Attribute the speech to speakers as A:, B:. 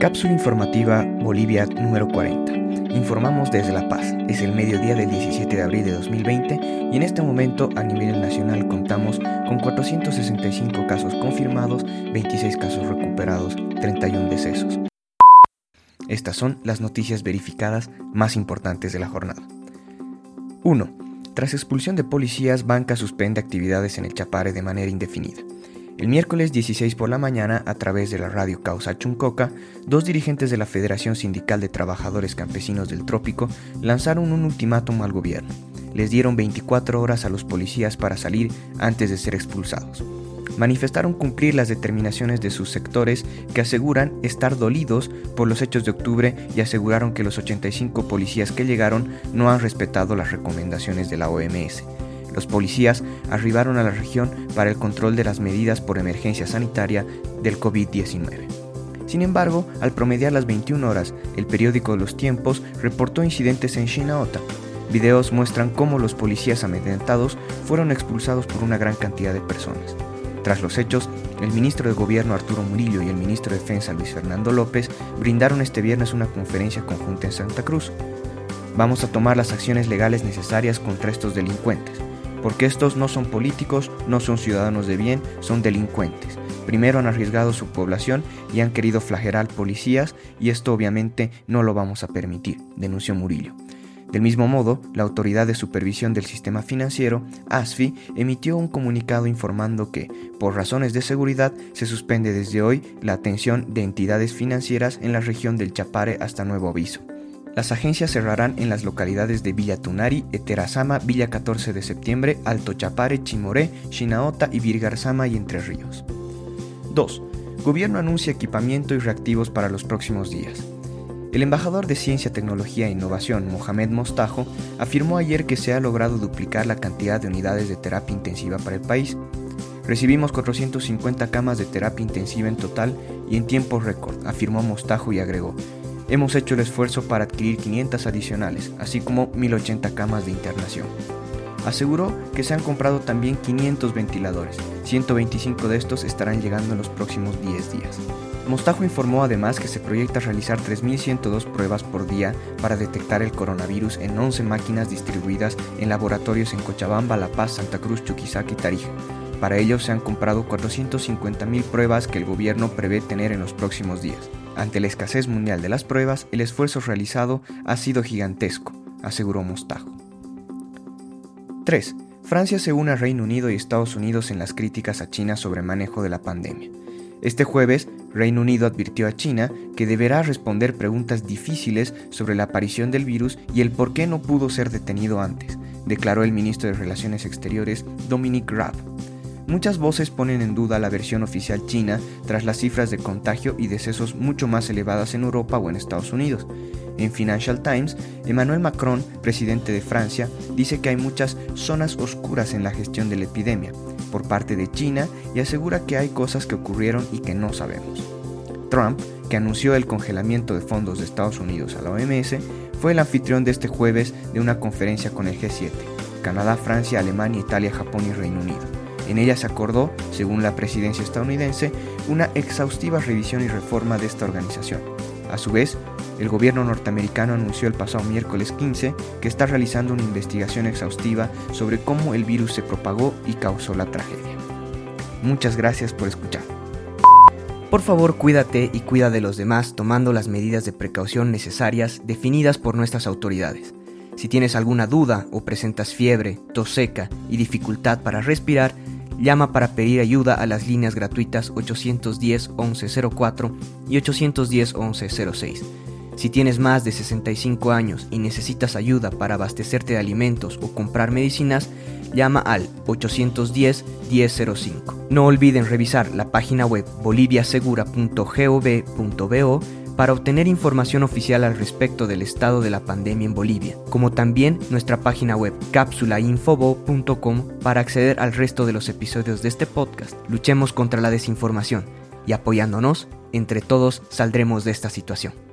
A: Cápsula informativa Bolivia número 40. Informamos desde La Paz. Es el mediodía del 17 de abril de 2020 y en este momento a nivel nacional contamos con 465 casos confirmados, 26 casos recuperados, 31 decesos. Estas son las noticias verificadas más importantes de la jornada. 1. Tras expulsión de policías, Banca suspende actividades en el Chapare de manera indefinida. El miércoles 16 por la mañana, a través de la radio Causa Chuncoca, dos dirigentes de la Federación Sindical de Trabajadores Campesinos del Trópico lanzaron un ultimátum al gobierno. Les dieron 24 horas a los policías para salir antes de ser expulsados. Manifestaron cumplir las determinaciones de sus sectores que aseguran estar dolidos por los hechos de octubre y aseguraron que los 85 policías que llegaron no han respetado las recomendaciones de la OMS los policías arribaron a la región para el control de las medidas por emergencia sanitaria del COVID-19. Sin embargo, al promediar las 21 horas, el periódico Los Tiempos reportó incidentes en Shinaota. Videos muestran cómo los policías amedrentados fueron expulsados por una gran cantidad de personas. Tras los hechos, el ministro de Gobierno Arturo Murillo y el ministro de Defensa Luis Fernando López brindaron este viernes una conferencia conjunta en Santa Cruz. Vamos a tomar las acciones legales necesarias contra estos delincuentes porque estos no son políticos, no son ciudadanos de bien, son delincuentes. Primero han arriesgado su población y han querido flagelar policías y esto obviamente no lo vamos a permitir, denunció Murillo. Del mismo modo, la Autoridad de Supervisión del Sistema Financiero, ASFI, emitió un comunicado informando que, por razones de seguridad, se suspende desde hoy la atención de entidades financieras en la región del Chapare hasta nuevo aviso. Las agencias cerrarán en las localidades de Villa Tunari, Eterazama, Villa 14 de septiembre, Alto Chapare, Chimoré, Chinaota y Virgarzama y Entre Ríos. 2. Gobierno anuncia equipamiento y reactivos para los próximos días. El embajador de Ciencia, Tecnología e Innovación, Mohamed Mostajo, afirmó ayer que se ha logrado duplicar la cantidad de unidades de terapia intensiva para el país. Recibimos 450 camas de terapia intensiva en total y en tiempo récord, afirmó Mostajo y agregó, Hemos hecho el esfuerzo para adquirir 500 adicionales, así como 1080 camas de internación. Aseguró que se han comprado también 500 ventiladores, 125 de estos estarán llegando en los próximos 10 días. Mostajo informó además que se proyecta realizar 3.102 pruebas por día para detectar el coronavirus en 11 máquinas distribuidas en laboratorios en Cochabamba, La Paz, Santa Cruz, Chuquisaca y Tarija. Para ello se han comprado 450.000 pruebas que el gobierno prevé tener en los próximos días. Ante la escasez mundial de las pruebas, el esfuerzo realizado ha sido gigantesco, aseguró Mostajo. 3. Francia se une a Reino Unido y Estados Unidos en las críticas a China sobre manejo de la pandemia. Este jueves, Reino Unido advirtió a China que deberá responder preguntas difíciles sobre la aparición del virus y el por qué no pudo ser detenido antes, declaró el ministro de Relaciones Exteriores Dominic Raab. Muchas voces ponen en duda la versión oficial china tras las cifras de contagio y decesos mucho más elevadas en Europa o en Estados Unidos. En Financial Times, Emmanuel Macron, presidente de Francia, dice que hay muchas zonas oscuras en la gestión de la epidemia por parte de China y asegura que hay cosas que ocurrieron y que no sabemos. Trump, que anunció el congelamiento de fondos de Estados Unidos a la OMS, fue el anfitrión de este jueves de una conferencia con el G7, Canadá, Francia, Alemania, Italia, Japón y Reino Unido. En ella se acordó, según la presidencia estadounidense, una exhaustiva revisión y reforma de esta organización. A su vez, el gobierno norteamericano anunció el pasado miércoles 15 que está realizando una investigación exhaustiva sobre cómo el virus se propagó y causó la tragedia. Muchas gracias por escuchar. Por favor, cuídate y cuida de los demás tomando las medidas de precaución necesarias definidas por nuestras autoridades. Si tienes alguna duda o presentas fiebre, tos seca y dificultad para respirar, Llama para pedir ayuda a las líneas gratuitas 810 1104 y 810 1106. Si tienes más de 65 años y necesitas ayuda para abastecerte de alimentos o comprar medicinas, llama al 810 1005. No olviden revisar la página web boliviasegura.gov.bo para obtener información oficial al respecto del estado de la pandemia en Bolivia, como también nuestra página web cápsulainfobo.com para acceder al resto de los episodios de este podcast. Luchemos contra la desinformación y apoyándonos, entre todos saldremos de esta situación.